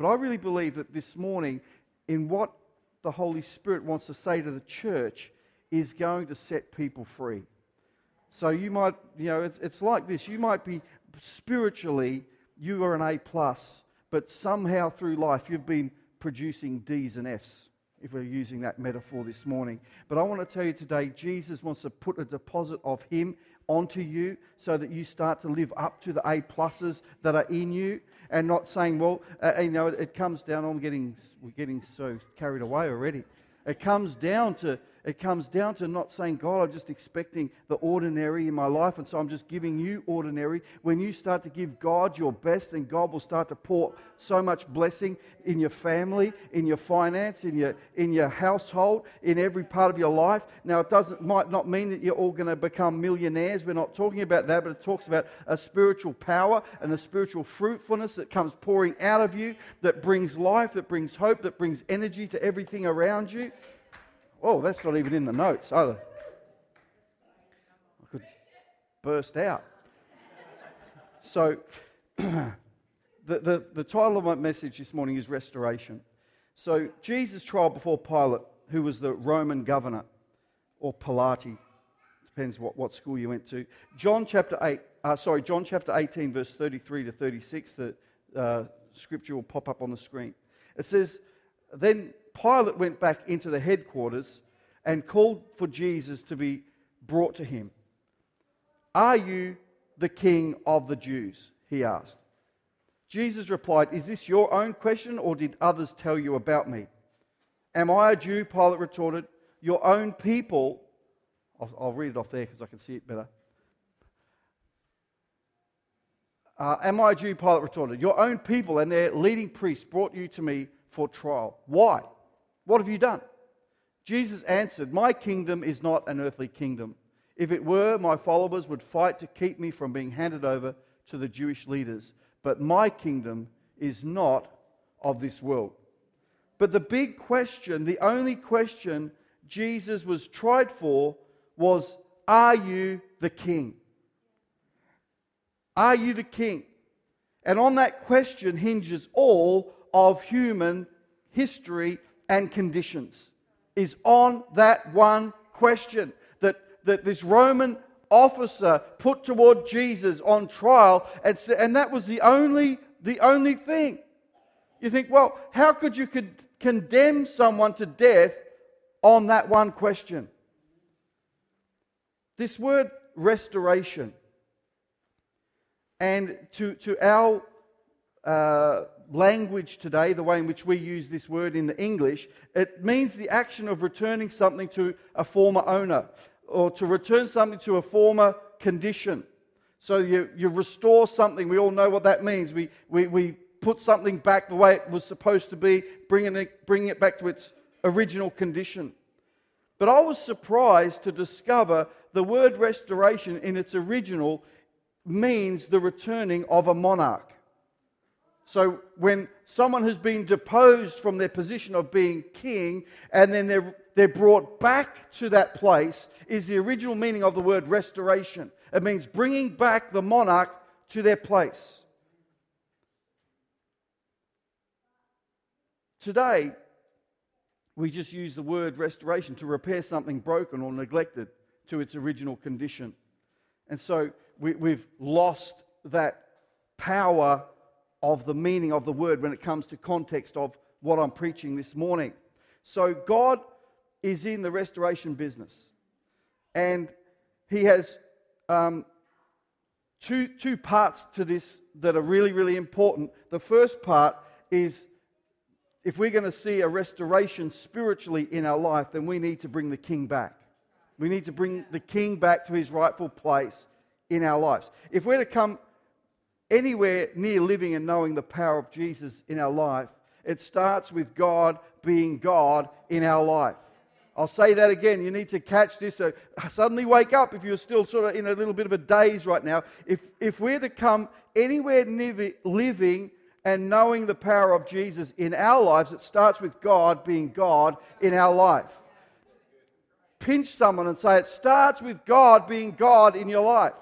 But I really believe that this morning, in what the Holy Spirit wants to say to the church, is going to set people free. So you might, you know, it's, it's like this. You might be spiritually, you are an A plus, but somehow through life you've been producing D's and F's if we're using that metaphor this morning. But I want to tell you today, Jesus wants to put a deposit of Him onto you so that you start to live up to the A pluses that are in you and not saying, well, uh, you know, it, it comes down, I'm getting, we're getting so carried away already. It comes down to it comes down to not saying, God, I'm just expecting the ordinary in my life, and so I'm just giving you ordinary. When you start to give God your best, then God will start to pour so much blessing in your family, in your finance, in your, in your household, in every part of your life. Now, it doesn't, might not mean that you're all going to become millionaires. We're not talking about that, but it talks about a spiritual power and a spiritual fruitfulness that comes pouring out of you, that brings life, that brings hope, that brings energy to everything around you. Oh, that's not even in the notes. either. I could burst out. So, the, the, the title of my message this morning is Restoration. So, Jesus' trial before Pilate, who was the Roman governor, or Pilate, depends what, what school you went to. John chapter 8, uh, sorry, John chapter 18, verse 33 to 36, the uh, scripture will pop up on the screen. It says, Then Pilate went back into the headquarters and called for Jesus to be brought to him. Are you the king of the Jews? He asked. Jesus replied, Is this your own question, or did others tell you about me? Am I a Jew? Pilate retorted. Your own people, I'll, I'll read it off there because I can see it better. Uh, am I a Jew? Pilate retorted. Your own people and their leading priests brought you to me for trial. Why? What have you done? Jesus answered, My kingdom is not an earthly kingdom. If it were, my followers would fight to keep me from being handed over to the Jewish leaders. But my kingdom is not of this world. But the big question, the only question Jesus was tried for was Are you the king? Are you the king? And on that question hinges all of human history and conditions, is on that one question that, that this Roman officer put toward Jesus on trial, and, and that was the only, the only thing. You think, well, how could you con- condemn someone to death on that one question? This word restoration, and to, to our uh, language today, the way in which we use this word in the English, it means the action of returning something to a former owner or to return something to a former condition. So you, you restore something. We all know what that means. We, we, we put something back the way it was supposed to be, bringing it, bringing it back to its original condition. But I was surprised to discover the word restoration in its original means the returning of a monarch. So when someone has been deposed from their position of being king and then they're, they're brought back to that place, is the original meaning of the word restoration. It means bringing back the monarch to their place. Today, we just use the word restoration to repair something broken or neglected to its original condition. And so we, have lost that power of the meaning of the word when it comes to context of what I'm preaching this morning. So, God is in the restoration business, and He has um, two, two parts to this that are really, really important. The first part is if we're going to see a restoration spiritually in our life, then we need to bring the king back. We need to bring the king back to his rightful place in our lives. If we're to come anywhere near living and knowing the power of Jesus in our life, it starts with God being God in our life. I'll say that again. You need to catch this. So suddenly wake up if you're still sort of in a little bit of a daze right now. If, if we're to come anywhere near living and knowing the power of Jesus in our lives, it starts with God being God in our life. Pinch someone and say, It starts with God being God in your life.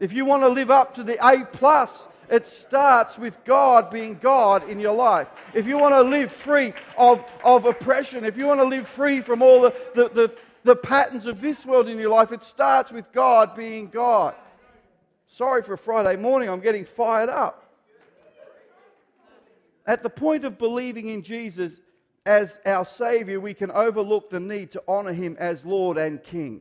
If you want to live up to the A plus, It starts with God being God in your life. If you want to live free of, of oppression, if you want to live free from all the, the, the, the patterns of this world in your life, it starts with God being God. Sorry for Friday morning, I'm getting fired up. At the point of believing in Jesus as our Savior, we can overlook the need to honor Him as Lord and King.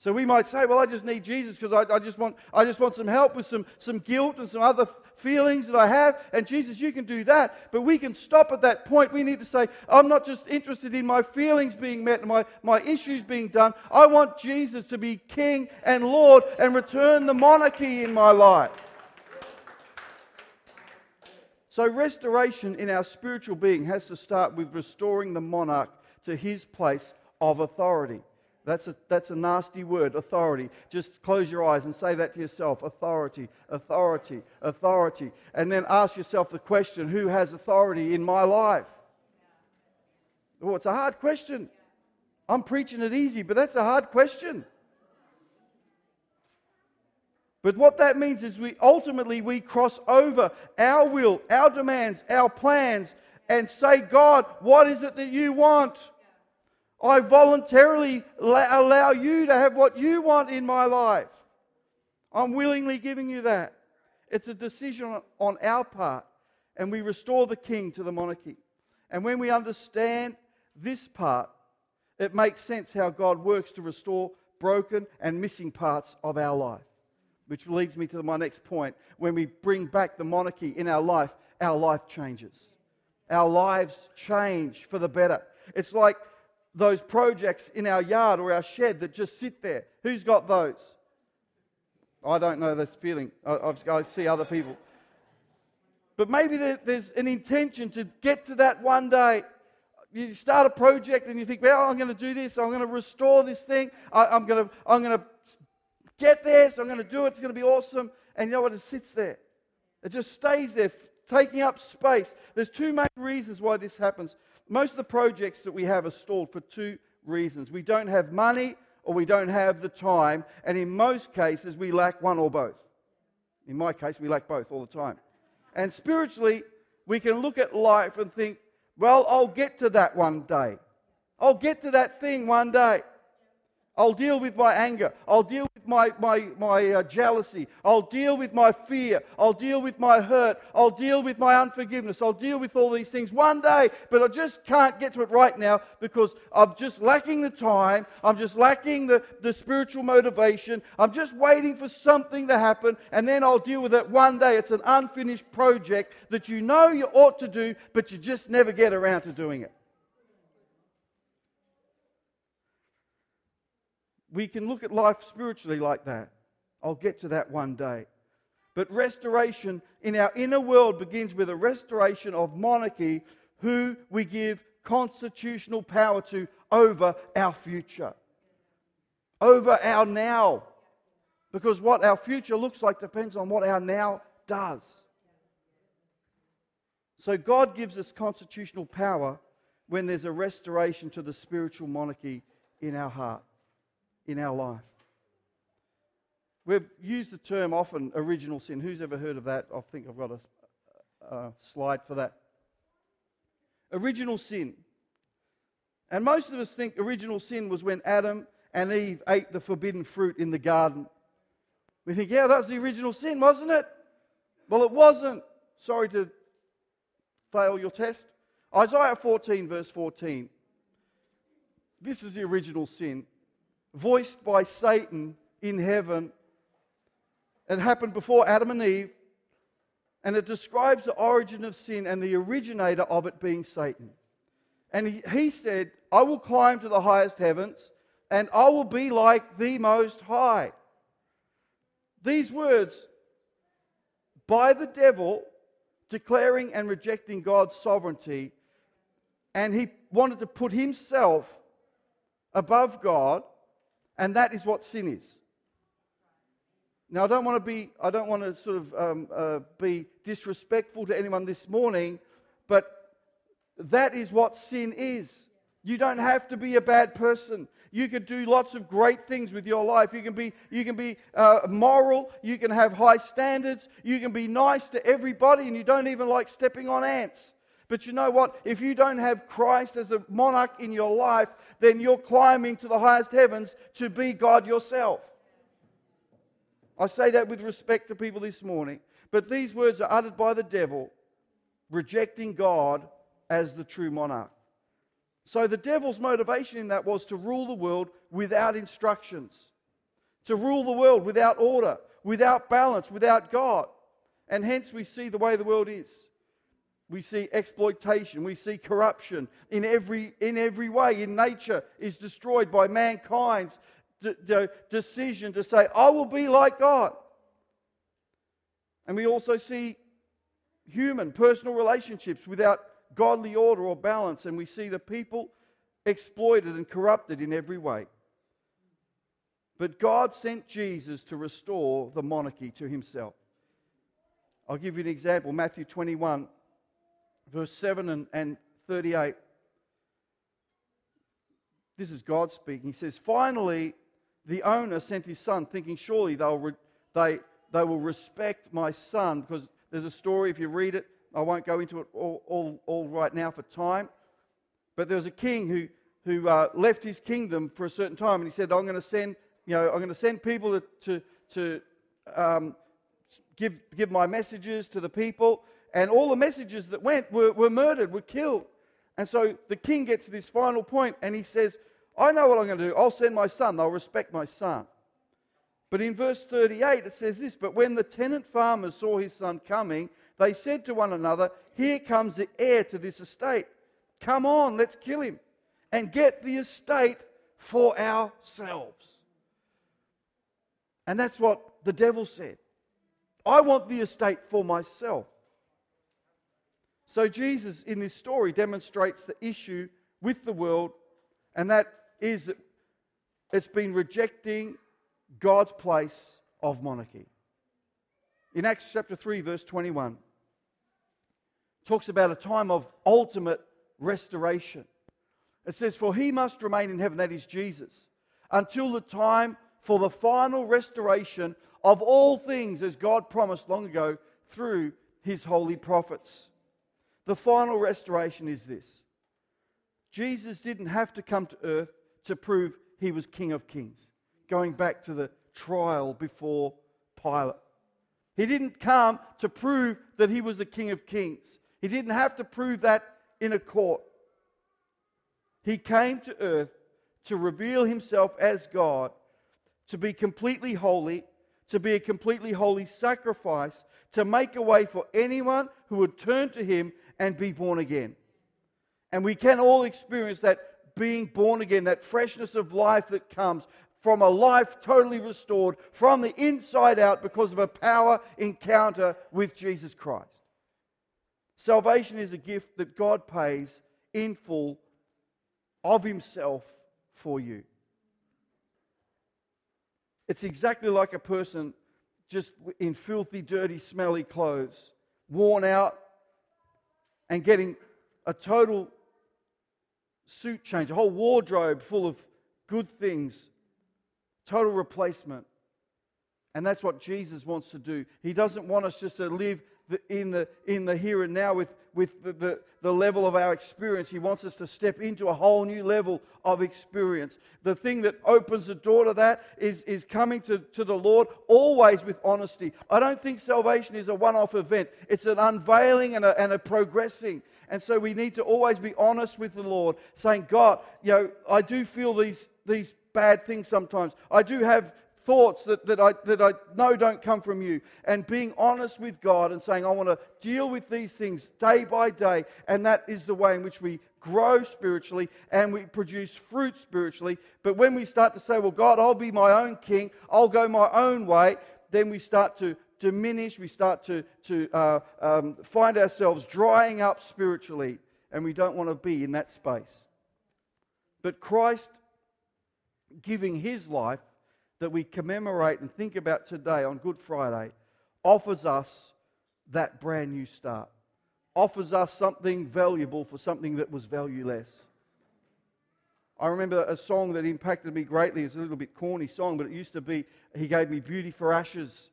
So we might say, well, I just need Jesus because I, I, just want, I just want some help with some, some guilt and some other feelings that I have. And Jesus, you can do that. But we can stop at that point. We need to say, I'm not just interested in my feelings being met and my, my issues being done. I want Jesus to be King and Lord and return the monarchy in my life. So, restoration in our spiritual being has to start with restoring the monarch to his place of authority. That's a, that's a nasty word, authority. Just close your eyes and say that to yourself authority, authority, authority. And then ask yourself the question who has authority in my life? Oh, it's a hard question. I'm preaching it easy, but that's a hard question. But what that means is we ultimately we cross over our will, our demands, our plans, and say, God, what is it that you want? I voluntarily allow you to have what you want in my life. I'm willingly giving you that. It's a decision on our part, and we restore the king to the monarchy. And when we understand this part, it makes sense how God works to restore broken and missing parts of our life. Which leads me to my next point. When we bring back the monarchy in our life, our life changes. Our lives change for the better. It's like those projects in our yard or our shed that just sit there. Who's got those? I don't know this feeling. I, I see other people. But maybe there's an intention to get to that one day. You start a project and you think, well, I'm going to do this. I'm going to restore this thing. I, am going to, I'm going to get. So I'm going to do it. It's going to be awesome. And you know what? It sits there. It just stays there, taking up space. There's two main reasons why this happens most of the projects that we have are stalled for two reasons. We don't have money or we don't have the time, and in most cases, we lack one or both. In my case, we lack both all the time. And spiritually, we can look at life and think, well, I'll get to that one day. I'll get to that thing one day. I'll deal with my anger. I'll deal with my, my, my uh, jealousy. I'll deal with my fear. I'll deal with my hurt. I'll deal with my unforgiveness. I'll deal with all these things one day, but I just can't get to it right now because I'm just lacking the time. I'm just lacking the, the spiritual motivation. I'm just waiting for something to happen, and then I'll deal with it one day. It's an unfinished project that you know you ought to do, but you just never get around to doing it. We can look at life spiritually like that. I'll get to that one day. But restoration in our inner world begins with a restoration of monarchy, who we give constitutional power to over our future, over our now. Because what our future looks like depends on what our now does. So God gives us constitutional power when there's a restoration to the spiritual monarchy in our heart in our life. We've used the term often original sin. Who's ever heard of that? I think I've got a, a slide for that. Original sin. And most of us think original sin was when Adam and Eve ate the forbidden fruit in the garden. We think, yeah, that's the original sin, wasn't it? Well, it wasn't. Sorry to fail your test. Isaiah 14, verse 14. This is the original sin voiced by Satan in heaven. It happened before Adam and Eve, and it describes the origin of sin and the originator of it being Satan. And he, he said, I will climb to the highest heavens, and I will be like the Most High. These words, by the devil, declaring and rejecting God's sovereignty, and he wanted to put himself above God and that is what sin is. Now, I don't want to be, I don't want to sort of um, uh, be disrespectful to anyone this morning, but that is what sin is. You don't have to be a bad person. You can do lots of great things with your life. You can be, you can be uh, moral. You can have high standards. You can be nice to everybody, and you don't even like stepping on ants. But you know what? If you don't have Christ as a monarch in your life, then you're climbing to the highest heavens to be God yourself. I say that with respect to people this morning. But these words are uttered by the devil, rejecting God as the true monarch. So the devil's motivation in that was to rule the world without instructions, to rule the world without order, without balance, without God. And hence we see the way the world is. We see exploitation, we see corruption in every, in every way. In nature is destroyed by mankind's decision to say, I will be like God. And we also see human, personal relationships without godly order or balance, and we see the people exploited and corrupted in every way. But God sent Jesus to restore the monarchy to himself. I'll give you an example Matthew 21, verse 7 and, and 38. This is God speaking. He says, Finally, the owner sent his son, thinking, Surely they'll re- they, they will respect my son. Because there's a story, if you read it, I won't go into it all, all, all right now for time. But there was a king who, who uh, left his kingdom for a certain time, and he said, I'm going to send, you know, I'm going to send people to, to, to um, give, give my messages to the people. And all the messages that went were, were murdered, were killed. And so the king gets to this final point, and he says, I know what I'm going to do. I'll send my son. They'll respect my son. But in verse 38, it says this But when the tenant farmers saw his son coming, they said to one another, Here comes the heir to this estate. Come on, let's kill him and get the estate for ourselves. And that's what the devil said. I want the estate for myself. So, Jesus in this story demonstrates the issue with the world, and that is that it's been rejecting God's place of monarchy. In Acts chapter 3, verse 21, talks about a time of ultimate restoration. It says, For he must remain in heaven, that is Jesus, until the time for the final restoration of all things as God promised long ago through his holy prophets. The final restoration is this Jesus didn't have to come to earth to prove he was King of Kings, going back to the trial before Pilate. He didn't come to prove that he was the King of Kings. He didn't have to prove that in a court. He came to earth to reveal himself as God, to be completely holy, to be a completely holy sacrifice, to make a way for anyone who would turn to him and be born again. And we can all experience that being born again, that freshness of life that comes from a life totally restored from the inside out because of a power encounter with Jesus Christ. Salvation is a gift that God pays in full of Himself for you. It's exactly like a person just in filthy, dirty, smelly clothes, worn out, and getting a total suit change, a whole wardrobe full of good things, total replacement. And that's what Jesus wants to do. He doesn't want us just to live the, in, the, in the here and now with, with the, the, the level of our experience. He wants us to step into a whole new level of experience. The thing that opens the door to that is, is coming to, to the Lord always with honesty. I don't think salvation is a one off event, it's an unveiling and a, and a progressing. And so we need to always be honest with the Lord, saying, God, you know, I do feel these, these bad things sometimes. I do have thoughts that, that, I, that I know don't come from you. And being honest with God and saying, I want to deal with these things day by day. And that is the way in which we grow spiritually and we produce fruit spiritually. But when we start to say, Well, God, I'll be my own king, I'll go my own way, then we start to diminish, we start to, to uh, um, find ourselves drying up spiritually, and we don't want to be in that space. But Christ giving his life that we commemorate and think about today on Good Friday offers us that brand new start, offers us something valuable for something that was valueless. I remember a song that impacted me greatly. It's a little bit corny song, but it used to be, He gave me beauty for ashes.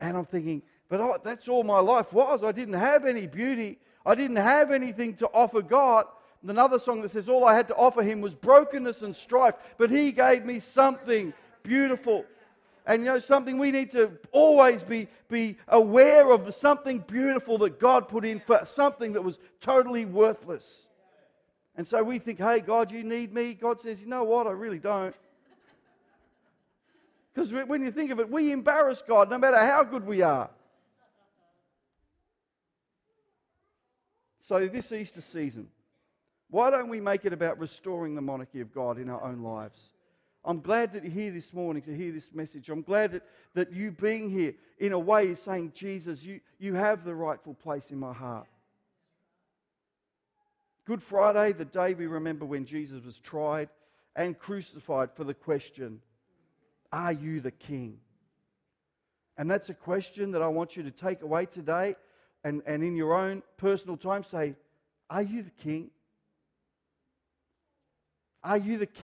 And I'm thinking, but I, that's all my life was. I didn't have any beauty. I didn't have anything to offer God. Another song that says, All I had to offer him was brokenness and strife, but he gave me something beautiful. And you know, something we need to always be, be aware of the something beautiful that God put in for something that was totally worthless. And so we think, hey, God, you need me. God says, you know what? I really don't. Because when you think of it, we embarrass God no matter how good we are. So, this Easter season, why don't we make it about restoring the monarchy of God in our own lives? I'm glad that you're here this morning to hear this message. I'm glad that, that you being here, in a way, is saying, Jesus, you, you have the rightful place in my heart. Good Friday, the day we remember when Jesus was tried and crucified for the question, Are you the King? And that's a question that I want you to take away today and, and in your own personal time say, Are you the King? Are you the